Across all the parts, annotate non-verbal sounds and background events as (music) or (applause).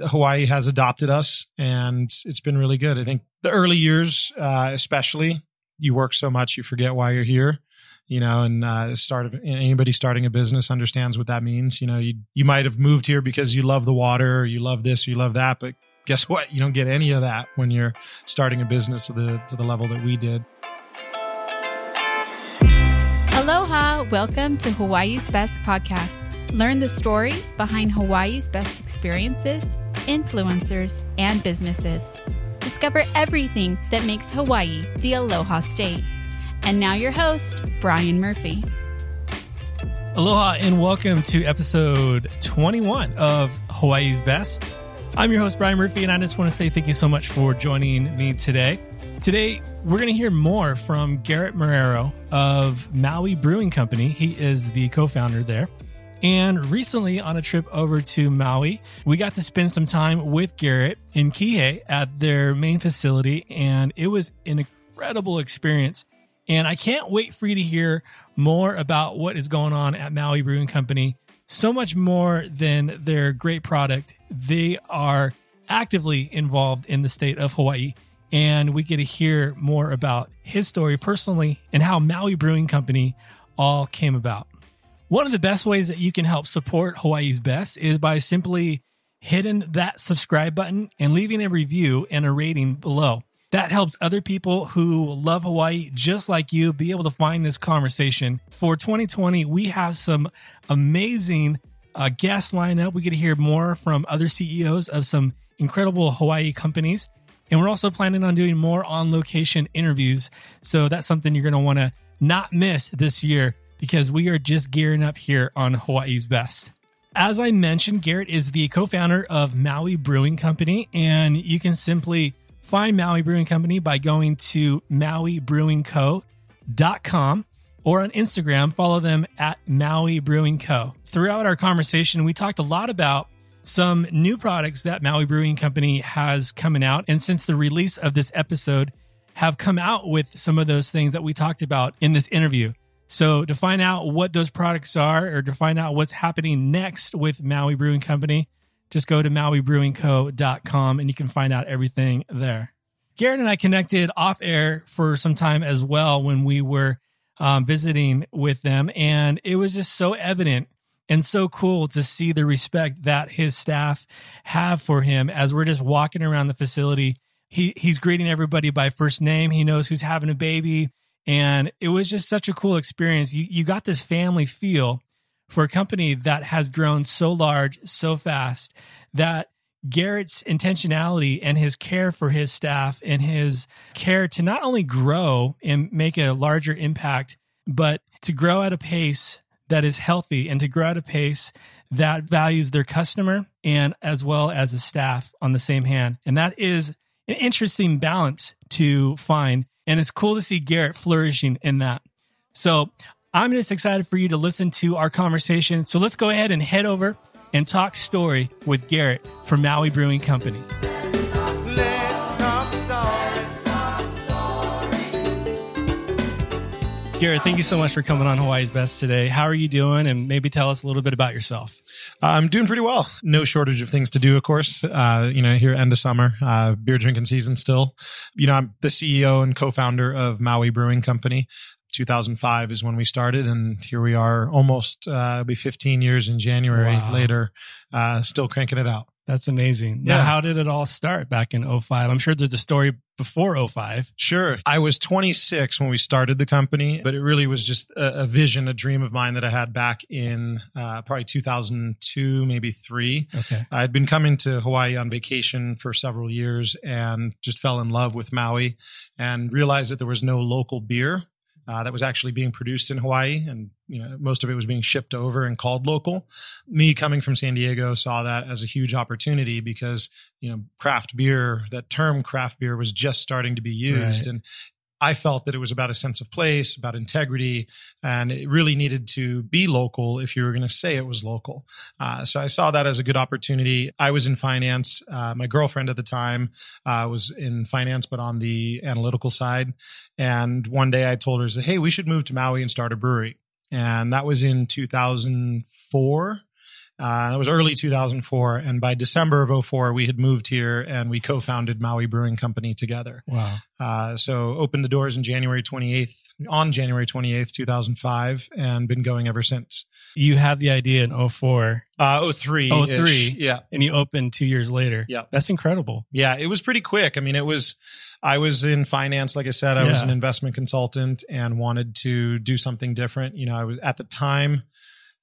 Hawaii has adopted us and it's been really good. I think the early years, uh, especially, you work so much, you forget why you're here. You know, and uh, start of anybody starting a business understands what that means. You know, you you might have moved here because you love the water, you love this, you love that, but guess what? You don't get any of that when you're starting a business to the to the level that we did. Aloha! Welcome to Hawaii's Best podcast. Learn the stories behind Hawaii's best experiences, influencers, and businesses. Discover everything that makes Hawaii the Aloha State. And now, your host, Brian Murphy. Aloha, and welcome to episode 21 of Hawaii's Best. I'm your host, Brian Murphy, and I just want to say thank you so much for joining me today. Today, we're going to hear more from Garrett Marrero of Maui Brewing Company. He is the co founder there. And recently, on a trip over to Maui, we got to spend some time with Garrett in Kihei at their main facility, and it was an incredible experience. And I can't wait for you to hear more about what is going on at Maui Brewing Company. So much more than their great product. They are actively involved in the state of Hawaii. And we get to hear more about his story personally and how Maui Brewing Company all came about. One of the best ways that you can help support Hawaii's Best is by simply hitting that subscribe button and leaving a review and a rating below. That helps other people who love Hawaii just like you be able to find this conversation. For 2020, we have some amazing uh, guests lined up. We get to hear more from other CEOs of some incredible Hawaii companies. And we're also planning on doing more on location interviews. So that's something you're going to want to not miss this year because we are just gearing up here on Hawaii's Best. As I mentioned, Garrett is the co founder of Maui Brewing Company, and you can simply find Maui Brewing Company by going to mauibrewingco.com or on Instagram, follow them at Maui Brewing Co. Throughout our conversation, we talked a lot about some new products that Maui Brewing Company has coming out. And since the release of this episode, have come out with some of those things that we talked about in this interview. So to find out what those products are or to find out what's happening next with Maui Brewing Company, just go to mauibrewingco.com and you can find out everything there. Garrett and I connected off air for some time as well when we were um, visiting with them. And it was just so evident and so cool to see the respect that his staff have for him as we're just walking around the facility. He, he's greeting everybody by first name. He knows who's having a baby. And it was just such a cool experience. You, you got this family feel for a company that has grown so large, so fast that Garrett's intentionality and his care for his staff and his care to not only grow and make a larger impact, but to grow at a pace that is healthy and to grow at a pace that values their customer and as well as the staff on the same hand. And that is an interesting balance to find. And it's cool to see Garrett flourishing in that. So I'm just excited for you to listen to our conversation. So let's go ahead and head over and talk story with Garrett from Maui Brewing Company. Garrett, thank you so much for coming on Hawaii's Best today. How are you doing? And maybe tell us a little bit about yourself. I'm doing pretty well. No shortage of things to do, of course. Uh, you know, here end of summer, uh, beer drinking season still. You know, I'm the CEO and co-founder of Maui Brewing Company. 2005 is when we started, and here we are, almost uh, it'll be 15 years in January wow. later, uh, still cranking it out. That's amazing. Yeah. Now, how did it all start back in 05? I'm sure there's a story before 05. Sure. I was 26 when we started the company, but it really was just a, a vision, a dream of mine that I had back in uh, probably 2002, maybe three. Okay. I'd been coming to Hawaii on vacation for several years and just fell in love with Maui and realized that there was no local beer uh, that was actually being produced in Hawaii, and you know most of it was being shipped over and called local. Me coming from San Diego saw that as a huge opportunity because you know craft beer, that term craft beer was just starting to be used, right. and I felt that it was about a sense of place, about integrity, and it really needed to be local if you were going to say it was local. Uh, so I saw that as a good opportunity. I was in finance. Uh, my girlfriend at the time uh, was in finance, but on the analytical side. And one day I told her, "Hey, we should move to Maui and start a brewery." And that was in 2004 Uh, it was early 2004. And by December of 04, we had moved here and we co-founded Maui Brewing Company together. Wow. Uh, so opened the doors in January 28th, on January 28th, 2005, and been going ever since. You had the idea in 04 Uh, 03. 03. Yeah. and you opened two years later. Yeah. That's incredible. Yeah, it was pretty quick. I mean, it was, I was in finance, like I said, I was an investment consultant and wanted to do something different. You know, I was at the time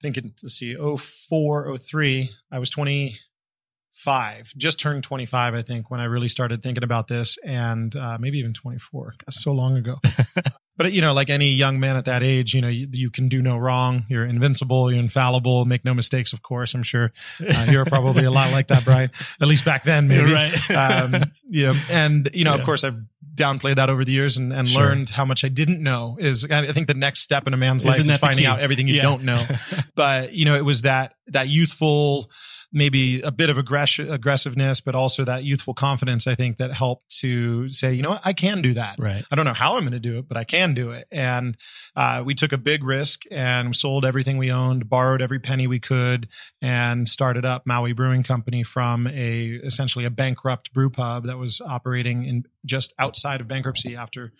thinking, let's see, 04, 03, I was 25, just turned 25, I think, when I really started thinking about this and uh, maybe even 24. That's so long ago. (laughs) but, you know, like any young man at that age, you know, you, you can do no wrong. You're invincible. You're infallible. Make no mistakes, of course. I'm sure uh, (laughs) you're probably a lot like that, Brian, at least back then, maybe Right. um, you know, and you know, Yeah. of course, I've downplayed that over the years and, and Sure. learned how much I didn't know. Is I think the next step in a man's Isn't life is finding out everything you Yeah. don't know. (laughs) but you know, it was that that youthful, maybe a bit of aggress- aggressiveness, but also that youthful confidence. I think that helped to say, you know what, I can do that. Right. I don't know how I'm going to do it, but I can do it. And uh, we took a big risk and sold everything we owned, borrowed every penny we could, and started up Maui Brewing Company from a essentially a bankrupt brew pub that was operating in just outside of bankruptcy after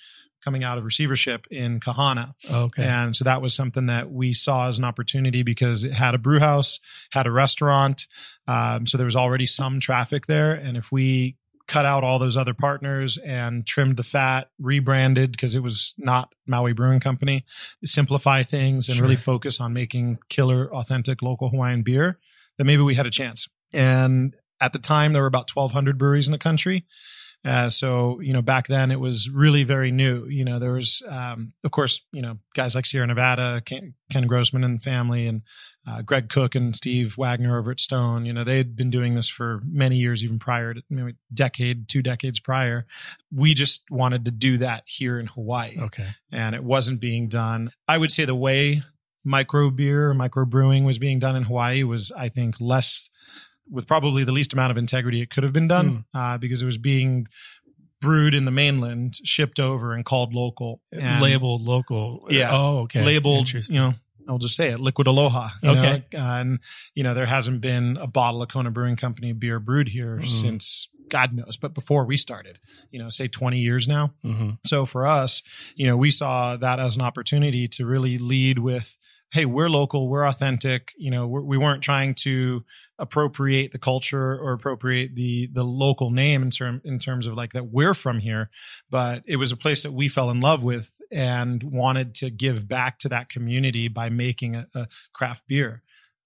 coming out of receivership in Kahana. Okay. And so that was something that we saw as an opportunity because it had a brew house, had a restaurant. Um, so there was already some traffic there. And if we cut out all those other partners and trimmed the fat, rebranded because it was not Maui Brewing Company, simplify things and really focus on making killer, authentic local Hawaiian beer, then maybe we had a chance. And at the time, there were about 1,200 breweries in the country. Uh, so, you know, back then it was really very new. You know, there was, um, of course, you know, guys like Sierra Nevada, Ken, Ken Grossman and family, and uh, Greg Koch and Steve Wagner over at Stone. You know, they had been doing this for many years, even prior to maybe decade, two decades prior. We just wanted to do that here in Hawaii okay. and it wasn't being done. I would say the way micro beer, micro brewing was being done in Hawaii was, I think, less with probably the least amount of integrity it could have been done uh, because it was being brewed in the mainland, shipped over, and called local, and Labeled local. Yeah. Oh, okay. labeled. You know, I'll just say it, liquid aloha. you Okay. know? Uh, and you know, there hasn't been a bottle of Kona Brewing Company beer brewed here Mhm. since God knows, but before we started, you know, say twenty years now. hmm So for us, you know, we saw that as an opportunity to really lead with, hey, we're local, we're authentic. You know, we're, we weren't trying to appropriate the culture or appropriate the the local name in term in terms of like that we're from here, but it was a place that we fell in love with and wanted to give back to that community by making a, a craft beer.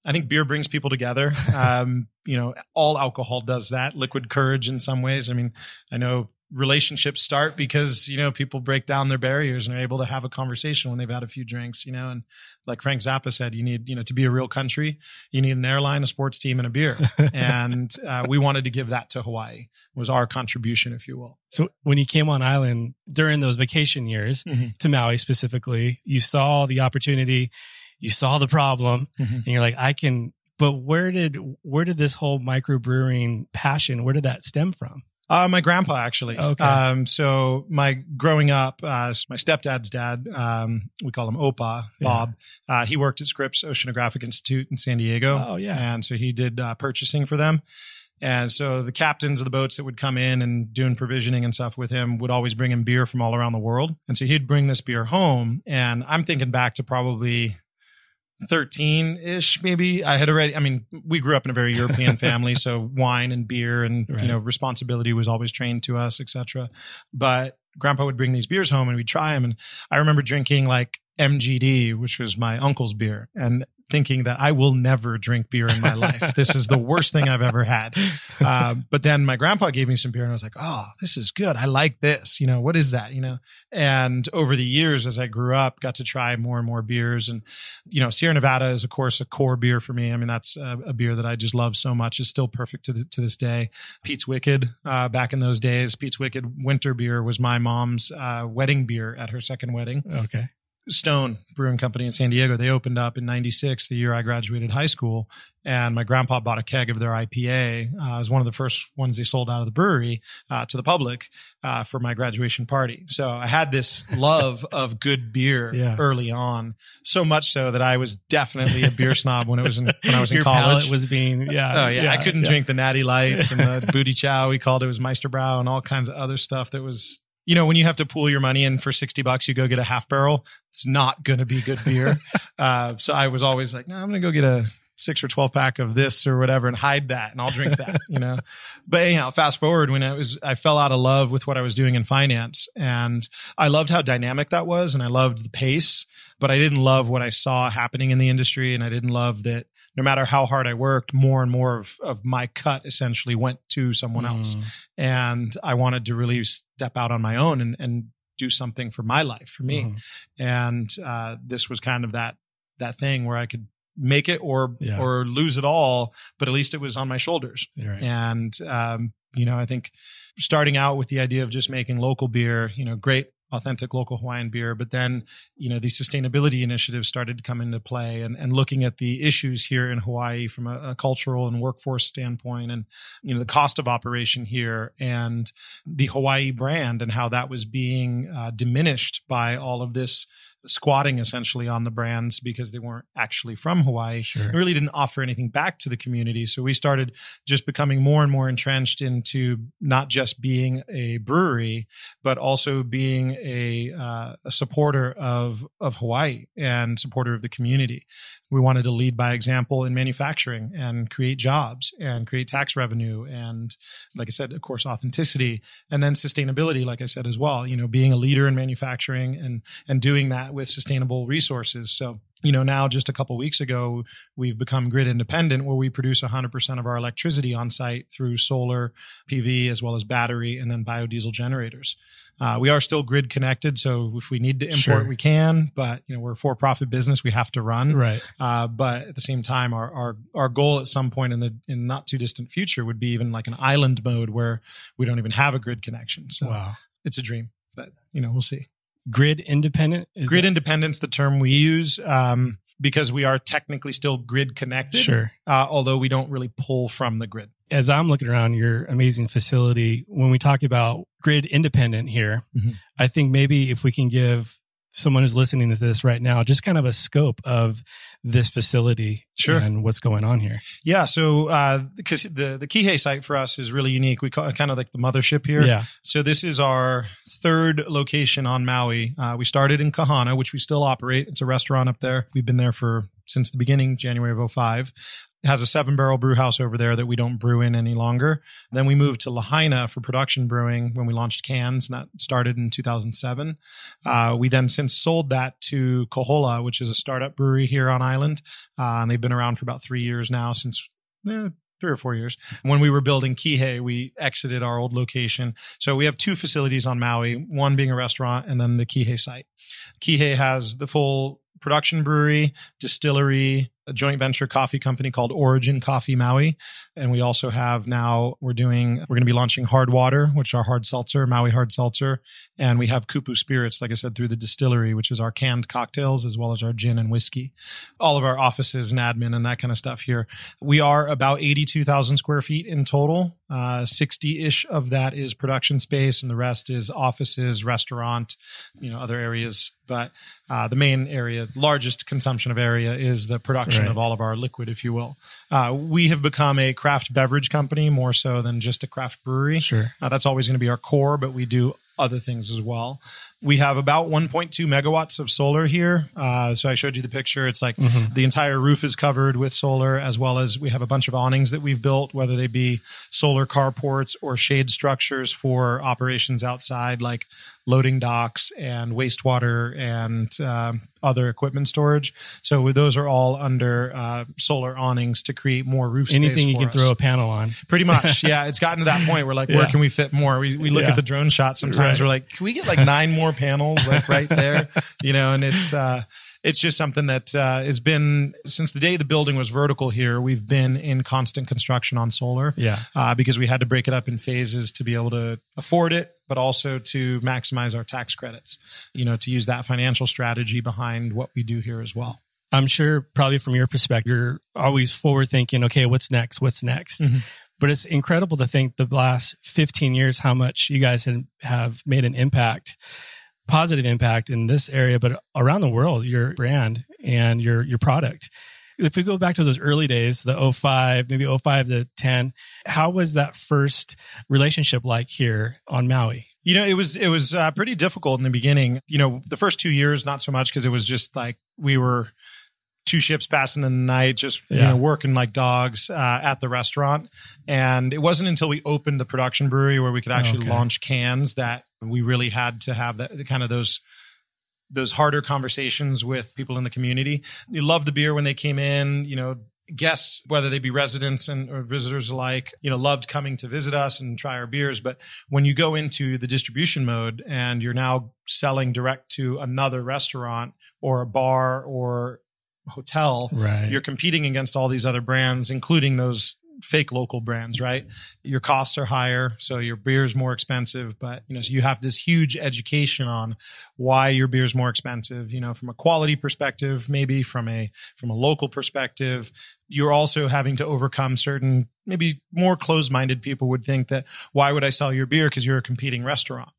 I think beer brings people together. (laughs) Um, you know, all alcohol does that. Liquid courage in some ways. I mean, I know relationships start because you know people break down their barriers and are able to have a conversation when they've had a few drinks you know and like frank zappa said you need you know to be a real country you need an airline a sports team and a beer (laughs) and uh, we wanted to give that to hawaii was our contribution if you will So when you came on island during those vacation years Mhm. to Maui specifically, you saw the opportunity, you saw the problem, Mhm. and you're like, I can. But where did where did this whole microbrewing passion? Where did that stem from? Uh, my grandpa actually. Okay. Um, so my growing up, uh, my stepdad's dad, um, we call him Opa, Yeah. Bob. Uh, he worked at Scripps Oceanographic Institute in San Diego. Oh yeah, And so he did uh, purchasing for them. And so the captains of the boats that would come in and doing provisioning and stuff with him would always bring him beer from all around the world. And so he'd bring this beer home. And I'm thinking back to probably 13 ish, maybe. I had already, I mean, we grew up in a very European (laughs) family. So wine and beer and, Right. you know, responsibility was always trained to us, etc. But grandpa would bring these beers home and we'd try them. And I remember drinking like MGD, which was my uncle's beer, and thinking that I will never drink beer in my life. this is the worst thing I've ever had. Um, but then my grandpa gave me some beer and I was like, oh, this is good. I like this. You know, what is that? You know, and over the years, as I grew up, got to try more and more beers. And, you know, Sierra Nevada is, of course, a core beer for me. I mean, that's a, a beer that I just love so much. It's still perfect to, the, to this day. Pete's Wicked, uh, back in those days, Pete's Wicked winter beer was my mom's uh, wedding beer at her second wedding. okay. Stone Brewing Company in San Diego. They opened up in 96, the year I graduated high school. And my grandpa bought a keg of their IPA. Uh, it was one of the first ones they sold out of the brewery uh, to the public uh, for my graduation party. So I had this (laughs) love of good beer Yeah. early on, so much so that I was definitely a beer (laughs) snob when it was in, when I was in college. palate was being, yeah. Oh yeah, I couldn't yeah. drink the Natty Lights and the (laughs) Booty Chow. We called it was Meisterbrau and all kinds of other stuff that was. You know, when you have to pool your money in for sixty bucks, you go get a half barrel. It's not going to be good beer. (laughs) uh, so I was always like, no, I'm going to go get a six or twelve pack of this or whatever and hide that, and I'll drink that. (laughs) you know, but anyhow, fast forward when I was, I fell out of love with what I was doing in finance, and I loved how dynamic that was, and I loved the pace, but I didn't love what I saw happening in the industry, and I didn't love that no matter how hard I worked, more and more of, of my cut essentially went to someone else. Mm. And I wanted to really step out on my own and, and do something for my life, for me. Mhm. And uh, this was kind of that that thing where I could make it or Yeah. or lose it all, but at least it was on my shoulders. Right. And um, you know, I think starting out with the idea of just making local beer, you know, great authentic local Hawaiian beer, but then, you know, these sustainability initiatives started to come into play and, and looking at the issues here in Hawaii from a, a cultural and workforce standpoint and, you know, the cost of operation here and the Hawaii brand and how that was being uh, diminished by all of this squatting essentially on the brands because they weren't actually from Hawaii Sure. it really didn't offer anything back to the community. So we started just becoming more and more entrenched into not just being a brewery, but also being a, uh, a supporter of, of Hawaii and supporter of the community. We wanted to lead by example in manufacturing and create jobs and create tax revenue. And like I said, of course, authenticity and then sustainability, like I said as well, you know, being a leader in manufacturing and, and doing that with sustainable resources. So you know, now just a couple weeks ago, we've become grid independent where we produce 100% of our electricity on site through solar PV as well as battery and then biodiesel generators. Uh, we are still grid connected. So if we need to import, Sure. we can, but you know, we're a for profit business. We have to run. Right. Uh, but at the same time, our, our, our goal at some point in the, in not too distant future would be even like an island mode where we don't even have a grid connection. So Wow. it's a dream, but you know, we'll see Grid independent is grid that- independence the term we use um, because we are technically still grid connected Sure. uh, although we don't really pull from the grid As I'm looking around your amazing facility, when we talk about grid independent here, Mhm. I think maybe if we can give someone who's listening to this right now just kind of a scope of this facility Sure. and what's going on here. yeah so uh, because the the kihei site for us is really unique we call it kind of like the mothership here Yeah. so this is our third location on maui uh, we started in kahana which we still operate it's a restaurant up there we've been there for since the beginning january of 05 It has a seven barrel brew house over there that we don't brew in any longer. Then we moved to Lahaina for production brewing when we launched cans, and that started in 2007. Uh, we then since sold that to Kohola, which is a startup brewery here on island, uh, and they've been around for about three years now since. eh, Three or four years. When we were building Kihei, we exited our old location. So we have two facilities on Maui, one being a restaurant and then the Kihei site. Kihei has the full production brewery, distillery, a joint venture coffee company called Origin Coffee Maui. And we also have now, we're doing, we're going to be launching Hard Water, which our hard seltzer, Maui hard seltzer. And we have Kupu Spirits, like I said, through the distillery, which is our canned cocktails as well as our gin and whiskey. All of our offices and admin and that kind of stuff here. We are about 82,000 square feet in total. Uh, 60 ish of that is production space and the rest is offices, restaurant, you know, other areas. But uh, the main area, largest consumption of area is the production Right. of all of our liquid, if you will. Uh, we have become a craft beverage company more so than just a craft brewery. Sure. Uh, that's always going to be our core, but we do other things as well. We have about 1.2 megawatts of solar here. Uh, so I showed you the picture. It's like the entire roof is covered with solar, as well as we have a bunch of awnings that we've built, whether they be solar carports or shade structures for operations outside, like loading docks and wastewater and um, other equipment storage. So those are all under uh, solar awnings to create more roof space. Anything you can us. throw a panel on. Pretty much. (laughs) Yeah. It's gotten to that point where like, where can we fit more? We, we look Yeah. at the drone shot sometimes. Right. We're like, can we get like nine more panels like right there? (laughs) You know, and it's, uh, it's just something that uh, has been since the day the building was vertical here. We've been in constant construction on solar. Yeah. Uh, because we had to break it up in phases to be able to afford it, but also to maximize our tax credits. You know, to use that financial strategy behind what we do here as well. I'm sure probably from your perspective, you're always forward thinking, okay, what's next? What's next? Mm-hmm. But it's incredible to think the last 15 years, how much you guys have made an impact, positive impact in this area, but around the world, your brand and your, your product. If we go back to those early days, the 05, maybe 05 to 10, how was that first relationship like here on Maui? You know, it was it was uh, pretty difficult in the beginning. You know, the first two years not so much because it was just like we were two ships passing in the night, just yeah. you know, working like dogs uh, at the restaurant. And it wasn't until we opened the production brewery where we could actually okay. launch cans that we really had to have that kind of those those harder conversations with people in the community. You loved the beer when they came in, you know, guests, whether they be residents and or visitors alike, you know, loved coming to visit us and try our beers. But when you go into the distribution mode and you're now selling direct to another restaurant or a bar or hotel, right. you're competing against all these other brands, including those fake local brands, right? Your costs are higher, so your beer is more expensive, but you know, so you have this huge education on why your beer is more expensive, you know, from a quality perspective, maybe from a from a local perspective. You're also having to overcome certain maybe more closed-minded people would think that why would I sell your beer because you're a competing restaurant?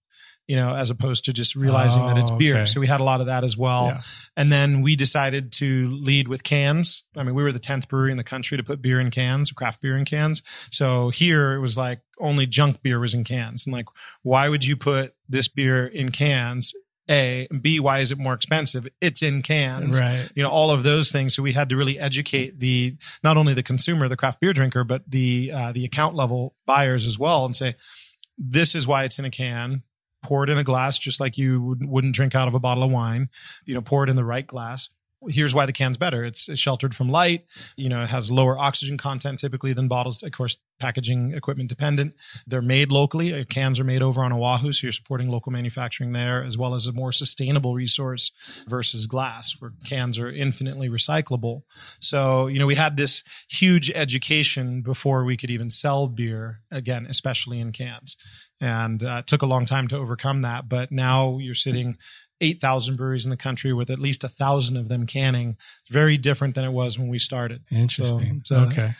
You know, as opposed to just realizing oh, that it's beer. Okay. So we had a lot of that as well. Yeah. And then we decided to lead with cans. I mean, we were the 10th brewery in the country to put beer in cans, craft beer in cans. So here it was like only junk beer was in cans. And like, why would you put this beer in cans? A, B, why is it more expensive? It's in cans. Right. You know, all of those things. So we had to really educate the, not only the consumer, the craft beer drinker, but the, uh, the account level buyers as well and say, this is why it's in a can pour it in a glass just like you wouldn't drink out of a bottle of wine. You know, pour it in the right glass. Here's why the can's better. It's, sheltered from light. You know, it has lower oxygen content typically than bottles. Of course, packaging equipment dependent. They're made locally. Uh, cans are made over on Oahu, so you're supporting local manufacturing there, as well as a more sustainable resource versus glass, where cans are infinitely recyclable. So, you know, we had this huge education before we could even sell beer again, especially in cans and uh, it took a long time to overcome that. But now you're sitting 8,000 breweries in the country with at least a thousand of them canning. It's very different than it was when we started. Interesting. So, it's a, okay.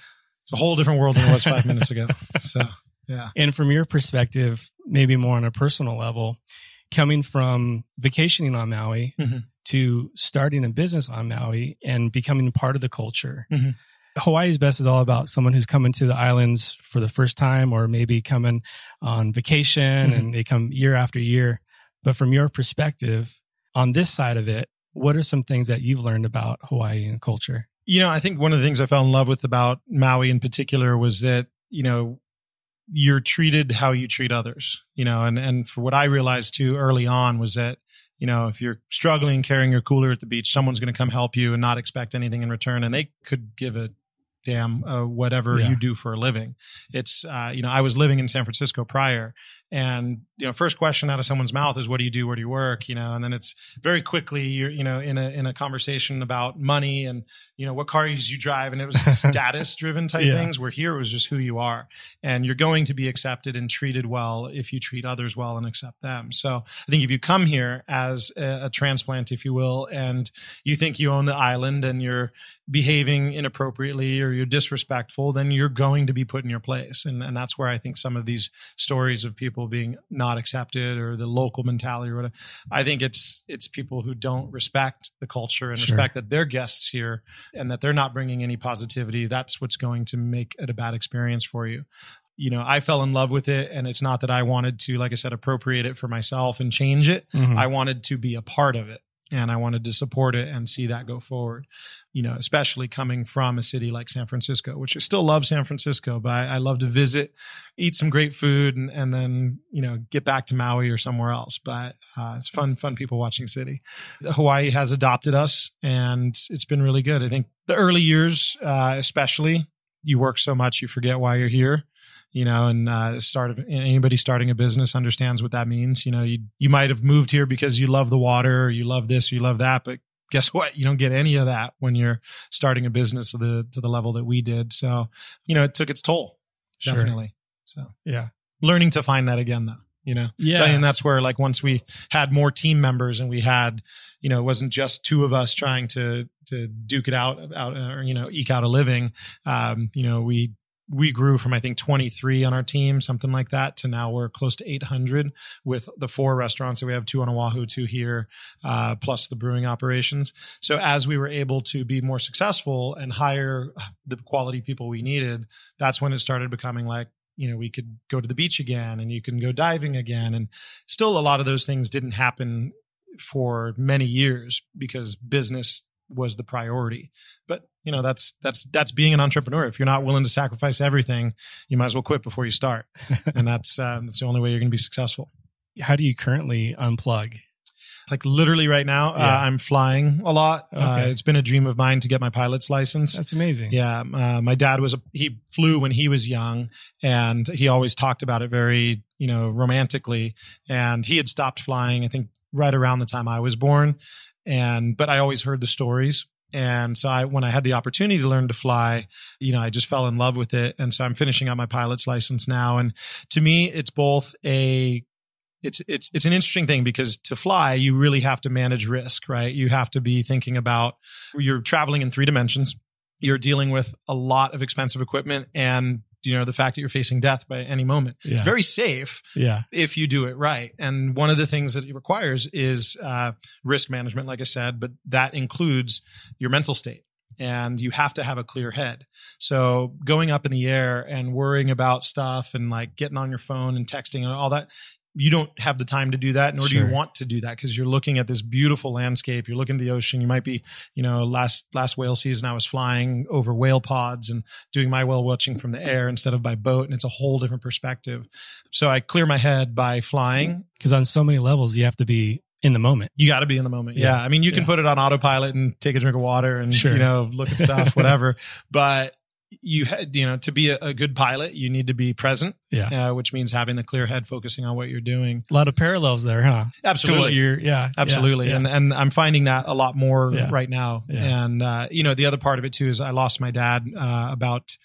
It's a whole different world than it was five (laughs) minutes ago. So, yeah. And from your perspective, maybe more on a personal level, coming from vacationing on Maui mm-hmm. to starting a business on Maui and becoming part of the culture. Mm-hmm Hawaii's Best is all about someone who's coming to the islands for the first time or maybe coming on vacation mm-hmm. and they come year after year. But from your perspective on this side of it, what are some things that you've learned about Hawaii and culture? You know, I think one of the things I fell in love with about Maui in particular was that, you know, you're treated how you treat others, you know, and, and for what I realized too early on was that, you know, if you're struggling carrying your cooler at the beach, someone's going to come help you and not expect anything in return. And they could give a damn uh, whatever yeah. you do for a living. It's uh, you know I was living in San Francisco prior, and you know first question out of someone's mouth is what do you do, where do you work, you know, and then it's very quickly you're you know in a in a conversation about money and you know what cars you drive, and it was (laughs) status driven type yeah. things. Where here it was just who you are, and you're going to be accepted and treated well if you treat others well and accept them. So I think if you come here as a, a transplant, if you will, and you think you own the island and you're behaving inappropriately or you're disrespectful, then you're going to be put in your place. And, and that's where I think some of these stories of people being not accepted or the local mentality or whatever, I think it's, it's people who don't respect the culture and sure. respect that they're guests here and that they're not bringing any positivity. That's what's going to make it a bad experience for you you know, I fell in love with it. And it's not that I wanted to, like I said, appropriate it for myself and change it. Mm-hmm. I wanted to be a part of it and I wanted to support it and see that go forward. You know, especially coming from a city like San Francisco, which I still love San Francisco, but I, I love to visit, eat some great food, and, and, then you know get back to Maui or somewhere else. But uh, it's fun, fun people watching city. Hawaii has adopted us, and it's been really good. I think the early years, uh, especially, you work so much you forget why you're here you know, and uh, start of anybody starting a business understands what that means. You know, you you might have moved here because you love the water, or you love this, or you love that, but guess what? You don't get any of that when you're starting a business to the to the level that we did. So, you know, it took its toll. Sure. Definitely. So Yeah. learning to find that again though you know Yeah. So, and that's where like once we had more team members and we had you know it wasn't just two of us trying to to duke it out out or you know eke out a living um you know we we grew from I think 23 on our team, something like that, to now we're close to 800 with the four restaurants that we have, two on Oahu, two here, uh, plus the brewing operations. So as we were able to be more successful and hire the quality people we needed, that's when it started becoming like, you know, we could go to the beach again and you can go diving again. And still a lot of those things didn't happen for many years because business was the priority. But you know, that's that's that's being an entrepreneur. If you're not willing to sacrifice everything, you might as well quit before you start. (laughs) and that's uh, that's the only way you're going to be successful. How do you currently unplug? Like literally right now, Yeah. uh, I'm flying a lot. Uh, it's been a dream of mine to get my pilot's license. That's amazing. Yeah, uh, my dad was a, he flew when he was young, and he always talked about it very you know romantically. And he had stopped flying, I think, right around the time I was born. And but I always heard the stories, and so I when I had the opportunity to learn to fly, you know, I just fell in love with it. And so I'm finishing out my pilot's license now. And to me, it's both a it's it's it's an interesting thing because to fly you really have to manage risk right you have to be thinking about you're traveling in three dimensions you're dealing with a lot of expensive equipment and you know the fact that you're facing death by any moment Yeah. it's very safe Yeah. if you do it right and one of the things that it requires is uh, risk management like i said but that includes your mental state and you have to have a clear head so going up in the air and worrying about stuff and like getting on your phone and texting and all that you don't have the time to do that nor do you want to do that because you're looking at this beautiful landscape you're looking at the ocean you might be you know last last whale season i was flying over whale pods and doing my whale watching from the air instead of by boat and it's a whole different perspective so i clear my head by flying Because on so many levels, you have to be in the moment. you got to be in the moment yeah, Yeah. i mean you can Yeah. put it on autopilot and take a drink of water and Sure. you know look at stuff (laughs) whatever but you had you know to be a, a good pilot you need to be present Yeah. uh, which means having a clear head focusing on what you're doing A lot of parallels there, huh? Absolutely yeah. Absolutely. Yeah. And and I'm finding that a lot more Yeah. right now. Yeah. And uh, you know, the other part of it too is I lost my dad uh, about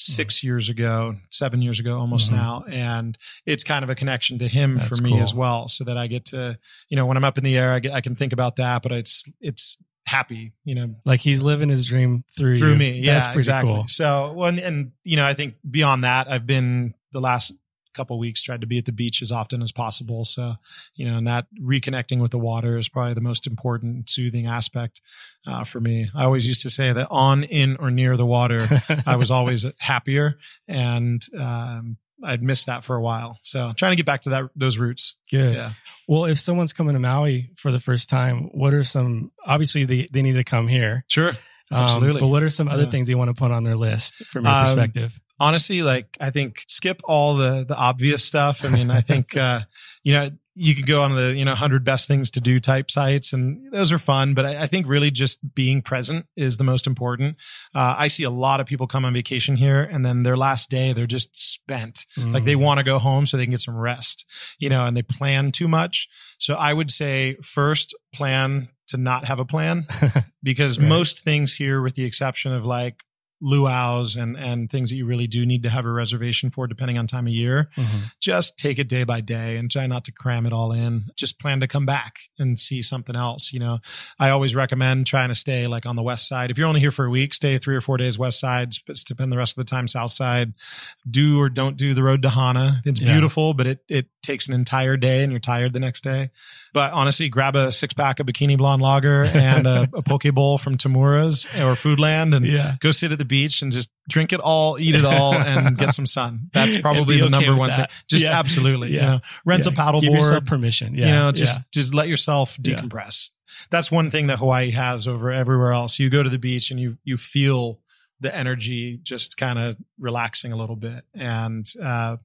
Mm. 6 years ago, 7 years ago almost Mhm. now, and it's kind of a connection to him That's for me cool. as well so that I get to, you know, when I'm up in the air I get I can think about that, but it's it's happy, you know, like he's living his dream through through you. me. Yeah, That's pretty exactly. cool. So, well, and, and you know, I think beyond that, I've been the last couple weeks tried to be at the beach as often as possible. So, you know, and that reconnecting with the water is probably the most important soothing aspect uh, for me. I always used to say that on, in, or near the water, (laughs) I was always happier, and um, I'd missed that for a while. So, trying to get back to that those roots. Good. Yeah. Well, if someone's coming to Maui for the first time, what are some, obviously they, they need to come here. Sure. Um, Absolutely. But what are some other Yeah. things they want to put on their list from your Um, perspective? honestly like i think skip all the the obvious stuff i mean i think (laughs) uh you know you could go on the you know 100 best things to do type sites and those are fun but i, I think really just being present is the most important uh, i see a lot of people come on vacation here and then their last day they're just spent like Mm. they want to go home so they can get some rest you know and they plan too much so i would say first plan to not have a plan (laughs) because Right. most things here with the exception of like luau's and and things that you really do need to have a reservation for depending on time of year. Mhm. just take it day by day and try not to cram it all in. Just plan to come back and see something else you know. I always recommend trying to stay like on the west side. If you're only here for a week stay three or four days west side sp- spend the rest of the time south side. Do or don't do the road to hana. It's Yeah. beautiful but it it takes an entire day and you're tired the next day but honestly, grab a six pack of Bikini Blonde Lager and a, a poke bowl from Tamura's or Foodland and Yeah. go sit at the beach and just drink it all, eat it all, and get some sun. That's probably the okay number one that. thing. Just Yeah. absolutely, Yeah. you know, rent Yeah. a paddle Give yourself board. permission. Yeah. You know, just yeah. just let yourself decompress. That's one thing that Hawaii has over everywhere else. You go to the beach and you you feel the energy just kind of relaxing a little bit and uh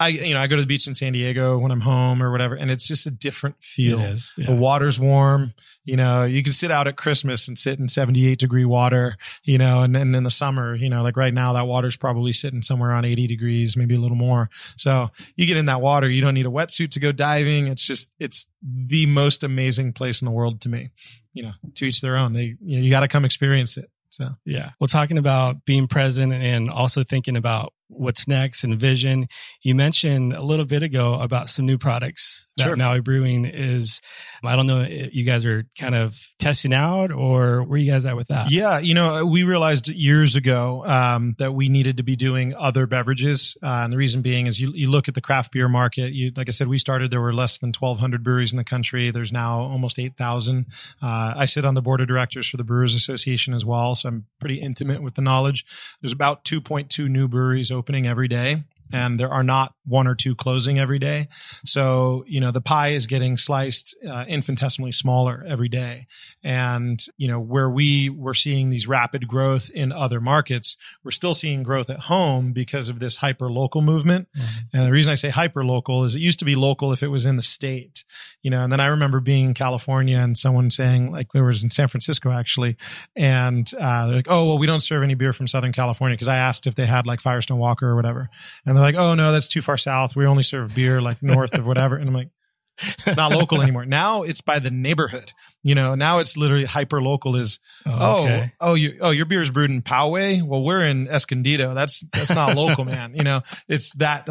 I, you know, I go to the beach in San Diego when I'm home or whatever, and it's just a different feel. Is, yeah. The water's warm. You know, you can sit out at Christmas and sit in 78 degree water, you know, and then in the summer, you know, like right now, that water's probably sitting somewhere on 80 degrees, maybe a little more. So you get in that water, you don't need a wetsuit to go diving. It's just, it's the most amazing place in the world to me. You know, to each their own. They, you know, you got to come experience it. So yeah, well, talking about being present and also thinking about what's next and vision. You mentioned a little bit ago about some new products that Sure. Maui Brewing is. I don't know, if you guys are kind of testing out, or where you guys at with that? Yeah, you know, we realized years ago um, that we needed to be doing other beverages, uh, and the reason being is you, you look at the craft beer market. You, like I said, we started there were less than twelve hundred breweries in the country. There's now almost eight thousand. Uh, I sit on the board of directors for the Brewers Association as well, so I'm pretty intimate with the knowledge. There's about two point two new breweries opening every day. And there are not one or two closing every day. So, you know, the pie is getting sliced uh, infinitesimally smaller every day. And, you know, where we were seeing these rapid growth in other markets, we're still seeing growth at home because of this hyper local movement. And the reason I say hyper local is it used to be local if it was in the state, you know, and then I remember being in California and someone saying, like, we was in San Francisco actually, and uh, they're like, oh, well, we don't serve any beer from Southern California because I asked if they had like Firestone Walker or whatever. And they're like, oh, no, that's too far south. We only serve beer like north of whatever. And I'm like, it's not local anymore. Now it's by the neighborhood. You know, now it's literally hyper local is Oh, Oh, okay. oh, you, oh, your beer is brewed in Poway. Well, we're in Escondido. That's that's not local, (laughs) man. You know, it's that.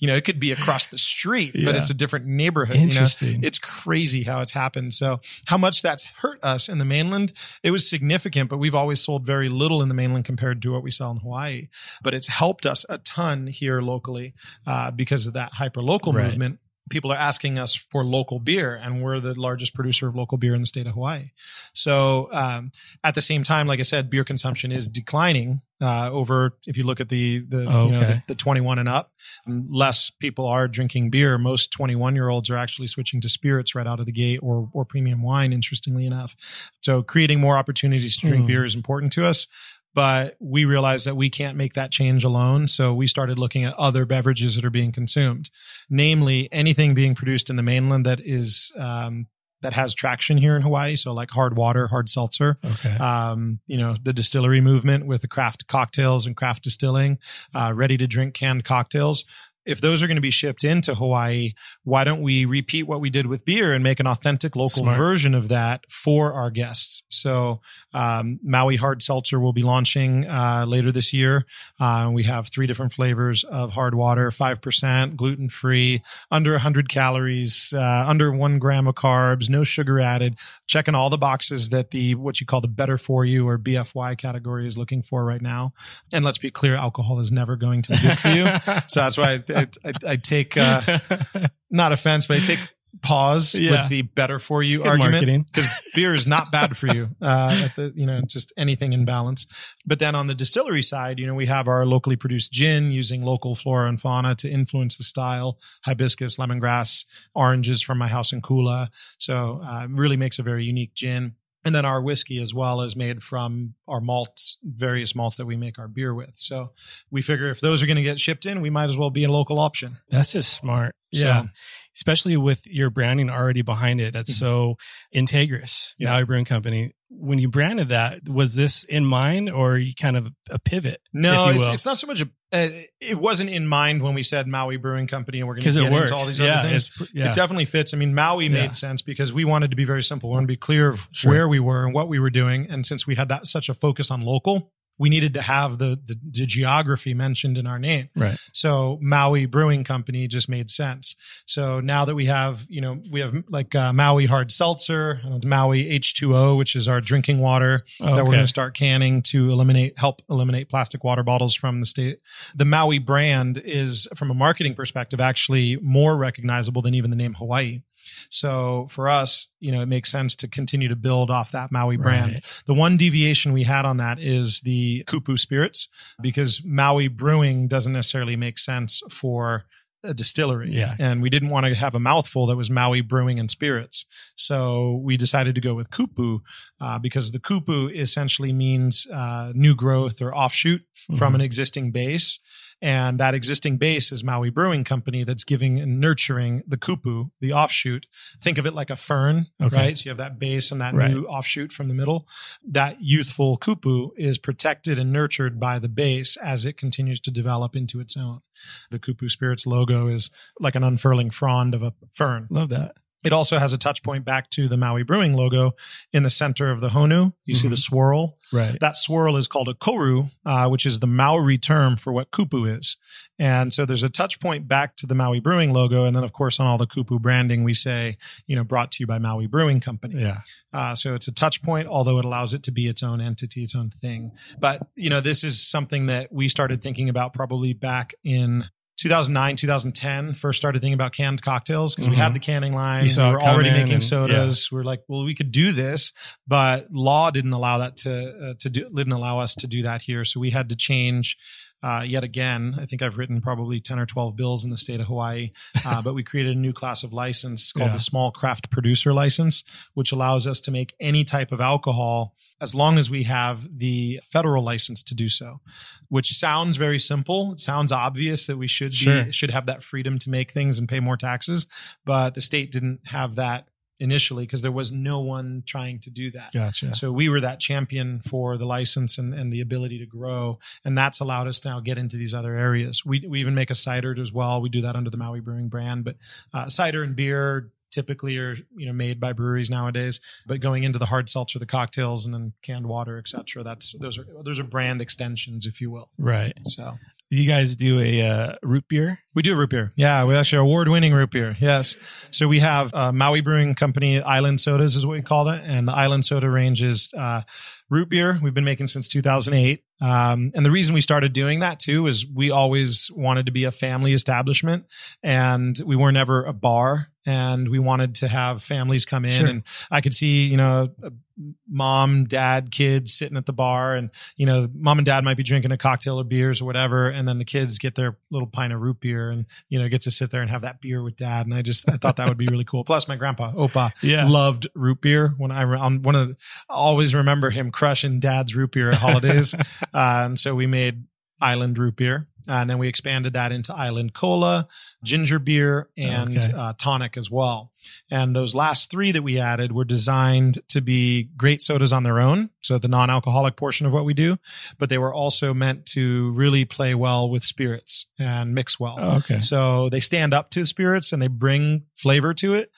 You know, it could be across the street, but it's a different neighborhood. You know? Interesting. It's crazy how it's happened. So, how much that's hurt us in the mainland, it was significant, but we've always sold very little in the mainland compared to what we sell in Hawaii. But it's helped us a ton here locally uh, because of that hyper local Right. movement. People are asking us for local beer, and we're the largest producer of local beer in the state of Hawaii. So, um, at the same time, like I said, beer consumption is declining. Uh, over if you look at the the Oh, you know the, the 21 and up, um, less people are drinking beer. Most 21 year olds are actually switching to spirits right out of the gate or or premium wine. Interestingly enough, so creating more opportunities to drink Hmm. beer is important to us. But we realized that we can't make that change alone. So we started looking at other beverages that are being consumed, namely anything being produced in the mainland that is um, that has traction here in Hawaii. So like hard water, hard seltzer Okay. um, you know, the distillery movement with the craft cocktails and craft distilling, uh, ready to drink canned cocktails. If those are going to be shipped into Hawaii, why don't we repeat what we did with beer and make an authentic local Smart. version of that for our guests? So, um, Maui Hard Seltzer will be launching uh, later this year. Uh, we have three different flavors of hard water, 5%, gluten free, under 100 calories, uh, under one gram of carbs, no sugar added, checking all the boxes that the what you call the better for you or BFY category is looking for right now. And let's be clear, alcohol is never going to be good for you. (laughs) so that's why I, I, I take uh, (laughs) not offense, but I take pause Yeah. with the better for you argument because beer is not bad for you. (laughs) Uh, at the, you know, just anything in balance. But then on the distillery side, you know, we have our locally produced gin using local flora and fauna to influence the style, hibiscus, lemongrass, oranges from my house in Kula. So, uh, it really makes a very unique gin. And then our whiskey as well is made from our malts, various malts that we make our beer with. So we figure if those are going to get shipped in, we might as well be a local option. That's just smart. So- Yeah. Especially with your branding already behind it. That's Mhm. so Integris, Yeah. Maui Brewing Company. When you branded that, was this in mind or you kind of a pivot? No, it's, it's not so much a. Uh, it wasn't in mind when we said Maui Brewing Company, and we're going to get works. into all these yeah, other things. yeah. It definitely fits. I mean, Maui Yeah. made sense because we wanted to be very simple. We wanted to be clear of Sure. where we were and what we were doing. And since we had that such a focus on local, we needed to have the, the the geography mentioned in our name. right. So Maui Brewing Company just made sense. So now that we have, you know, we have like uh, Maui Hard Seltzer, and Maui H2O, which is our drinking water that we're going to start canning to eliminate, help eliminate plastic water bottles from the state. The Maui brand is, from a marketing perspective, actually more recognizable than even the name Hawaii. So for us, you know, it makes sense to continue to build off that Maui brand. Right. The one deviation we had on that is the Kupu spirits because Maui brewing doesn't necessarily make sense for a distillery. Yeah. And we didn't want to have a mouthful that was Maui brewing and spirits. So we decided to go with Kupu uh, because the Kupu essentially means uh, new growth or offshoot from Mhm. an existing base. And that existing base is Maui Brewing Company that's giving and nurturing the kupu, the offshoot. Think of it like a fern, Okay. right? So you have that base and that Right. new offshoot from the middle. That youthful kupu is protected and nurtured by the base as it continues to develop into its own. The Kupu Spirits logo is like an unfurling frond of a fern. Love that. It also has a touch point back to the Maui Brewing logo in the center of the Honu. You see Mhm. the swirl. Right. That swirl is called a koru, uh, which is the Maori term for what kupu is. And so there's a touch point back to the Maui Brewing logo. And then, of course, on all the kupu branding, we say, you know, brought to you by Maui Brewing Company. Yeah. Uh, so it's a touch point, although it allows it to be its own entity, its own thing. But, you know, this is something that we started thinking about probably back in 2009, 2010, first started thinking about canned cocktails because we Mhm. had the canning line. We it were already making and- sodas. We are like, well, we could do this, but law didn't allow that to, uh, to do, didn't allow us to do that here. So we had to change uh, yet again, I think I've written probably 10 or 12 bills in the state of Hawaii, (laughs) uh, but we created a new class of license called Yeah. the small craft producer license, which allows us to make any type of alcohol as long as we have the federal license to do so, which sounds very simple. It sounds obvious that we should be, should have that freedom to make things and pay more taxes, but the state didn't have that initially because there was no one trying to do that. Gotcha. So we were that champion for the license and, and the ability to grow. And that's allowed us to now get into these other areas. We, we even make a cider as well. We do that under the Maui Brewing brand, but uh, cider and beer typically are, you know, made by breweries nowadays, but going into the hard seltzer, the cocktails and then canned water, etc that's, those are, those are brand extensions, if you will. right. So You guys do a uh, root beer? we do a root beer. Yeah, we actually award winning root beer. Yes. So we have uh, Maui Brewing Company Island Sodas is what we call it. And the Island Soda range is uh, root beer. We've been making since 2008. Um, and the reason we started doing that too is we always wanted to be a family establishment and we were never a bar and we wanted to have families come in Sure. and I could see, you know, mom, dad, kids sitting at the bar and, you know, mom and dad might be drinking a cocktail or beers or whatever. And then the kids get their little pint of root beer and, you know, get to sit there and have that beer with dad. And I just, I thought that would be really cool. Plus my grandpa, Opa, Yeah. loved root beer when I, on one of the, I always remember him crushing dad's root beer at holidays. (laughs) uh, and so we made island root beer. And then we expanded that into island cola, ginger beer, and Okay. uh, tonic as well. And those last three that we added were designed to be great sodas on their own. So the non-alcoholic portion of what we do, but they were also meant to really play well with spirits and mix well. Oh, okay. So they stand up to spirits and they bring flavor to it.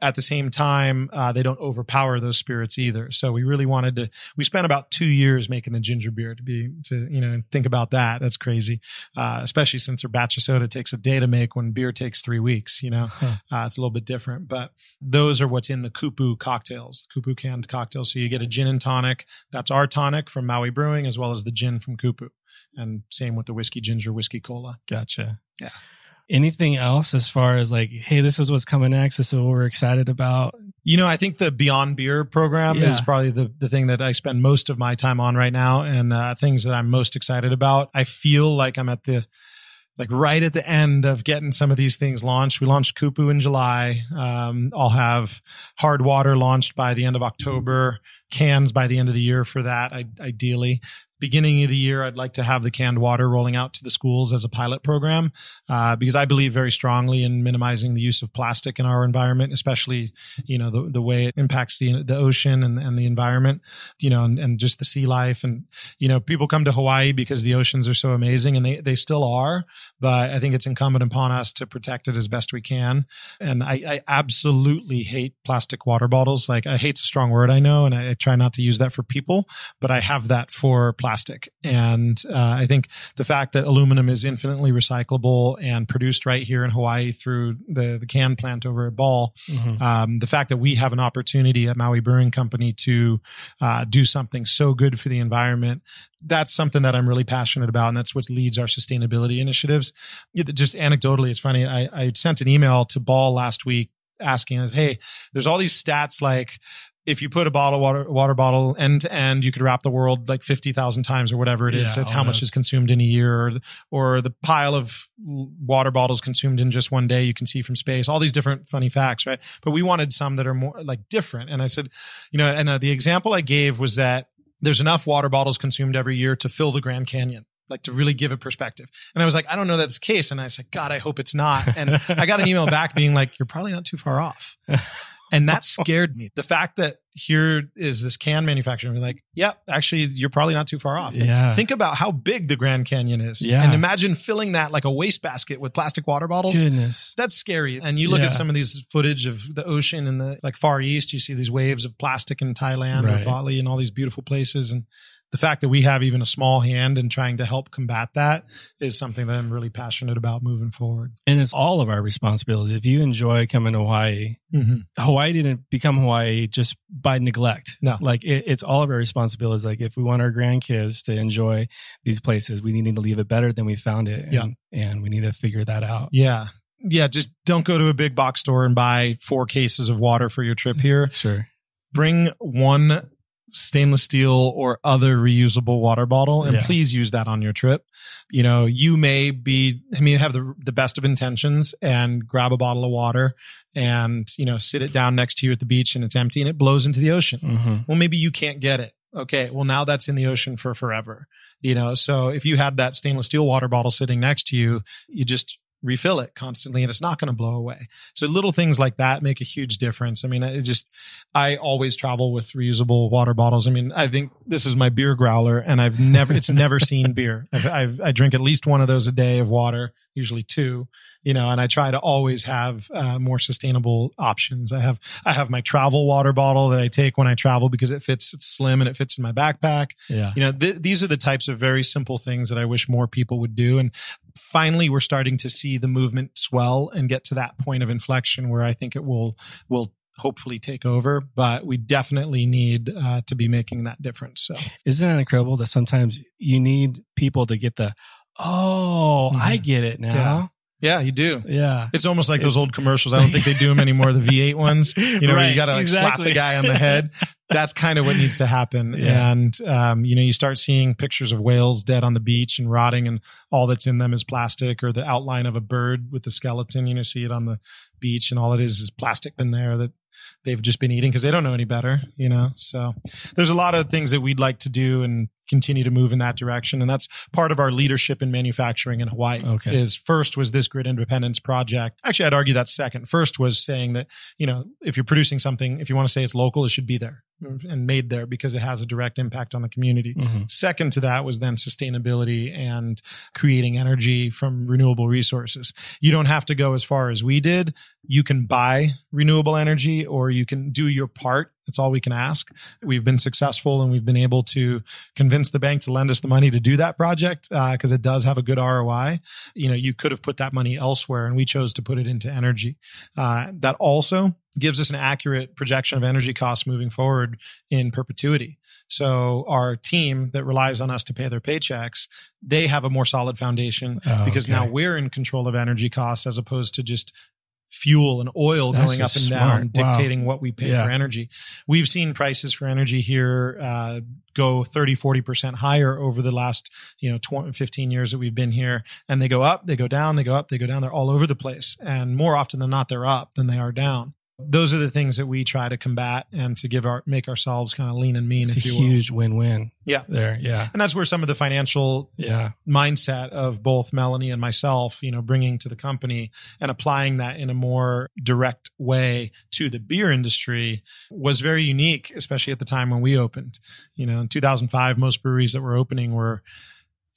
At the same time, uh, they don't overpower those spirits either. So we really wanted to. We spent about two years making the ginger beer to be to you know think about that. That's crazy, uh, especially since our batch of soda takes a day to make when beer takes three weeks. You know, Huh. uh, it's a little bit different. But those are what's in the Kupu cocktails, Kupu canned cocktails. So you get a gin and tonic. That's our tonic from Maui Brewing, as well as the gin from Kupu, and same with the whiskey ginger, whiskey cola. Gotcha. Yeah. Anything else as far as like, hey, this is what's coming next. This is what we're excited about. You know, I think the Beyond Beer program Yeah. is probably the, the thing that I spend most of my time on right now and uh, things that I'm most excited about. I feel like I'm at the, like right at the end of getting some of these things launched. We launched Kupu in July. Um, I'll have hard water launched by the end of October, cans by the end of the year for that, I, ideally. Beginning of the year, I'd like to have the canned water rolling out to the schools as a pilot program uh, because I believe very strongly in minimizing the use of plastic in our environment, especially you know the the way it impacts the the ocean and, and the environment, you know, and, and just the sea life. And you know, people come to Hawaii because the oceans are so amazing, and they they still are. But I think it's incumbent upon us to protect it as best we can. And I, I absolutely hate plastic water bottles. Like I hate's a strong word, I know, and I, I try not to use that for people, but I have that for plastic. And uh, I think the fact that aluminum is infinitely recyclable and produced right here in Hawaii through the the can plant over at Ball, Mhm. um, the fact that we have an opportunity at Maui Brewing Company to uh, do something so good for the environment, that's something that I'm really passionate about, and that's what leads our sustainability initiatives. Just anecdotally, it's funny. I, I sent an email to Ball last week asking us, "Hey, there's all these stats like." If you put a bottle water water bottle end to end, you could wrap the world like fifty thousand times or whatever it is. Yeah, That's all how much is consumed in a year, or the, or the pile of water bottles consumed in just one day you can see from space. All these different funny facts, right? But we wanted some that are more like different. And I said, you know, and uh, the example I gave was that there's enough water bottles consumed every year to fill the Grand Canyon. like to really give a perspective. And I was like, I don't know that's the case. And I said, God, I hope it's not. And I got an email back being like, you're probably not too far off. (laughs) And that scared me. The fact that here is this can manufacturer, and we're like, yeah, actually, you're probably not too far off. Yeah. Think about how big the Grand Canyon is. Yeah. And imagine filling that like a wastebasket with plastic water bottles. Goodness. That's scary. And you look Yeah. at some of these footage of the ocean in the like Far East, you see these waves of plastic in Thailand Right. or Bali and all these beautiful places. And the fact that we have even a small hand in trying to help combat that is something that I'm really passionate about moving forward. And it's all of our responsibility. If you enjoy coming to Hawaii, Mm-hmm. Hawaii didn't become Hawaii just by neglect. No. Like it, it's all of our responsibilities. Like if we want our grandkids to enjoy these places, we need to leave it better than we found it. And, Yeah. and we need to figure that out. Yeah. Yeah. Just don't go to a big box store and buy four cases of water for your trip here. Sure. Bring one stainless steel or other reusable water bottle and Yeah. please use that on your trip. You know, you may be, I mean, have the, the best of intentions and grab a bottle of water and, you know, sit it down next to you at the beach and it's empty and it blows into the ocean. hmm Well, maybe you can't get it. Okay. Well, now that's in the ocean for forever. You know, so if you had that stainless steel water bottle sitting next to you, you just refill it constantly and it's not going to blow away. So little things like that make a huge difference. I mean, it just, I always travel with reusable water bottles. I mean, I think this is my beer growler and I've never, it's never (laughs) seen beer. I've, I've, I drink at least one of those a day of water, usually two, you know, and I try to always have uh, more sustainable options. I have, I have my travel water bottle that I take when I travel because it fits, it's slim and it fits in my backpack Yeah. you know th- these are the types of very simple things that i wish more people would do and finally we're starting to see the movement swell and get to that point of inflection where i think it will will hopefully take over but we definitely need uh, to be making that difference so Isn't that incredible that sometimes you need people to get the, oh, Mhm. I get it now. Yeah you do Yeah. it's almost like those old commercials i don't think they do them anymore the v8 ones you know where Right, you gotta like slap the guy on the head (laughs) that's kind of what needs to happen. Yeah. And, um, you know, you start seeing pictures of whales dead on the beach and rotting and all that's in them is plastic or the outline of a bird with the skeleton, you know, see it on the beach and all it is is plastic in there that they've just been eating because they don't know any better, you know? So there's a lot of things that we'd like to do and continue to move in that direction. And that's part of our leadership in manufacturing in Hawaii Okay. is first was this grid independence project. Actually, I'd argue that second. First was saying that, you know, if you're producing something, if you want to say it's local, it should be there and made there because it has a direct impact on the community. Mhm. Second to that was then sustainability and creating energy from renewable resources. You don't have to go as far as we did. You can buy renewable energy or you can do your part. That's all we can ask. We've been successful and we've been able to convince the bank to lend us the money to do that project because it does have a good ROI. You know, you could have put that money elsewhere and we chose to put it into energy. Uh, that also gives us an accurate projection of energy costs moving forward in perpetuity. So our team that relies on us to pay their paychecks, they have a more solid foundation Oh, because okay. now we're in control of energy costs as opposed to just fuel and oil That's going up and smart. down, Wow. dictating what we pay Yeah. for energy. We've seen prices for energy here uh, go 30, 40% higher over the last, you know, 20, 15 years that we've been here. And they go up, they go down, they go up, they go down. They're all over the place. And more often than not, they're up than they are down. Those are the things that we try to combat and to give our, make ourselves kind of lean and mean, It's a if you will. huge win-win. Yeah. There. Yeah. And that's where some of the financial Yeah. mindset of both Melanie and myself, you know, bringing to the company and applying that in a more direct way to the beer industry was very unique, especially at the time when we opened. You know, in 2005, most breweries that were opening were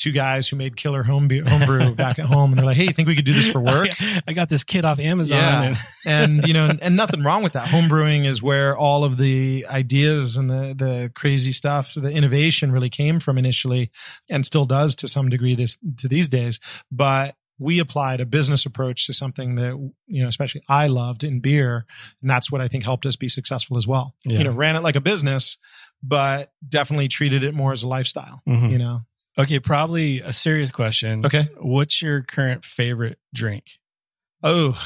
two guys who made killer home homebrew (laughs) back at home. And they're like, Hey, you think we could do this for work? (laughs) I got this kit off Amazon. Yeah. and- (laughs) and you know, and, and nothing wrong with that. Homebrewing is where all of the ideas and the the crazy stuff, the innovation really came from initially, and still does to some degree this to these days. But we applied a business approach to something that you know, especially I loved in beer, and that's what I think helped us be successful as well. Yeah. You know, ran it like a business, but definitely treated it more as a lifestyle. Mhm. You know, Okay. Probably a serious question. okay. What's your current favorite drink? Oh,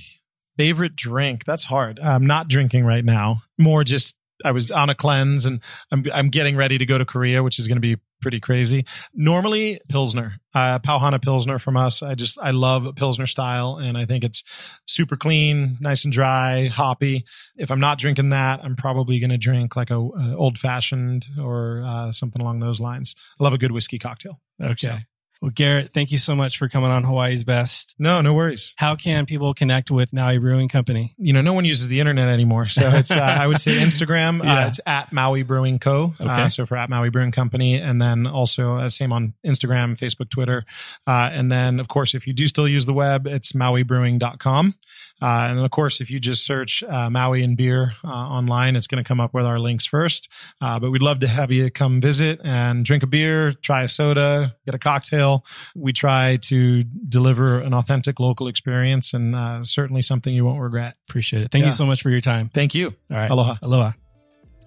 (sighs) favorite drink. That's hard. I'm not drinking right now. More just I was on a cleanse and I'm I'm getting ready to go to Korea, which is going to be pretty crazy. Normally Pilsner, uh, Pauhana Pilsner from us. I just I love Pilsner style, and I think it's super clean, nice and dry, hoppy. If I'm not drinking that, I'm probably going to drink like a, a old fashioned or uh, something along those lines. I love a good whiskey cocktail. Okay. So- Well, Garrett, thank you so much for coming on Hawaii's Best. No, no worries. How can people connect with Maui Brewing Company? You know, no one uses the internet anymore. So it's, uh, I would say (laughs) Instagram. Yeah. Uh, it's at Maui Brewing Co. Okay. Uh, so for at Maui Brewing Company. And then also uh, same on Instagram, Facebook, Twitter. Uh, and then of course, if you do still use the web, it's mauibrewing.com. Uh, and of course, if you just search uh, Maui and beer uh, online, it's going to come up with our links first. Uh, but we'd love to have you come visit and drink a beer, try a soda, get a cocktail. We try to deliver an authentic local experience and uh, certainly something you won't regret. Appreciate it. Thank Yeah. you so much for your time. Thank you. All right. Aloha. Aloha.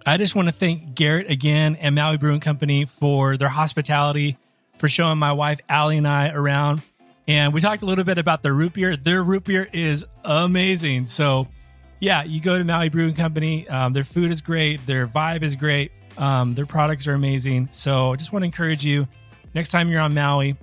I just want to thank Garrett again and Maui Brewing Company for their hospitality, for showing my wife Allie and I around. And we talked a little bit about their root beer. Their root beer is amazing. So, yeah, you go to Maui Brewing Company. Um, their food is great. Their vibe is great. Um, their products are amazing. So, I just want to encourage you next time you're on Maui,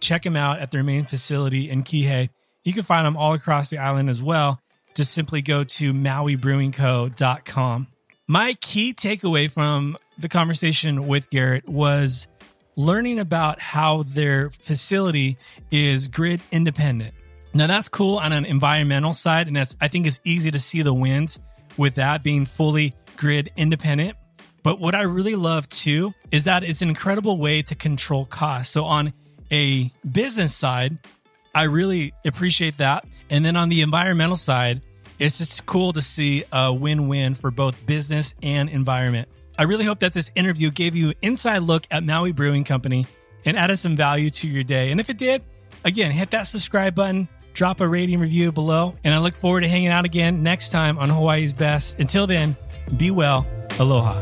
check them out at their main facility in Kihei. You can find them all across the island as well. Just simply go to mauibrewingco.com. My key takeaway from the conversation with Garrett was learning about how their facility is grid independent. Now that's cool on an environmental side, and that's I think it's easy to see the wins with that being fully grid independent. But what I really love too is that it's an incredible way to control costs. So on a business side, I really appreciate that. And then on the environmental side, it's just cool to see a win win for both business and environment. I really hope that this interview gave you an inside look at Maui Brewing Company and added some value to your day. And if it did, again, hit that subscribe button, drop a rating review below, and I look forward to hanging out again next time on Hawaii's Best. Until then, be well. Aloha.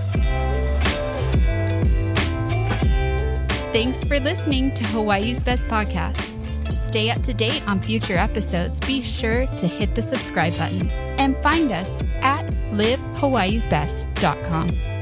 Thanks for listening to Hawaii's Best Podcast. To stay up to date on future episodes, be sure to hit the subscribe button and find us at livehawaiisbest.com.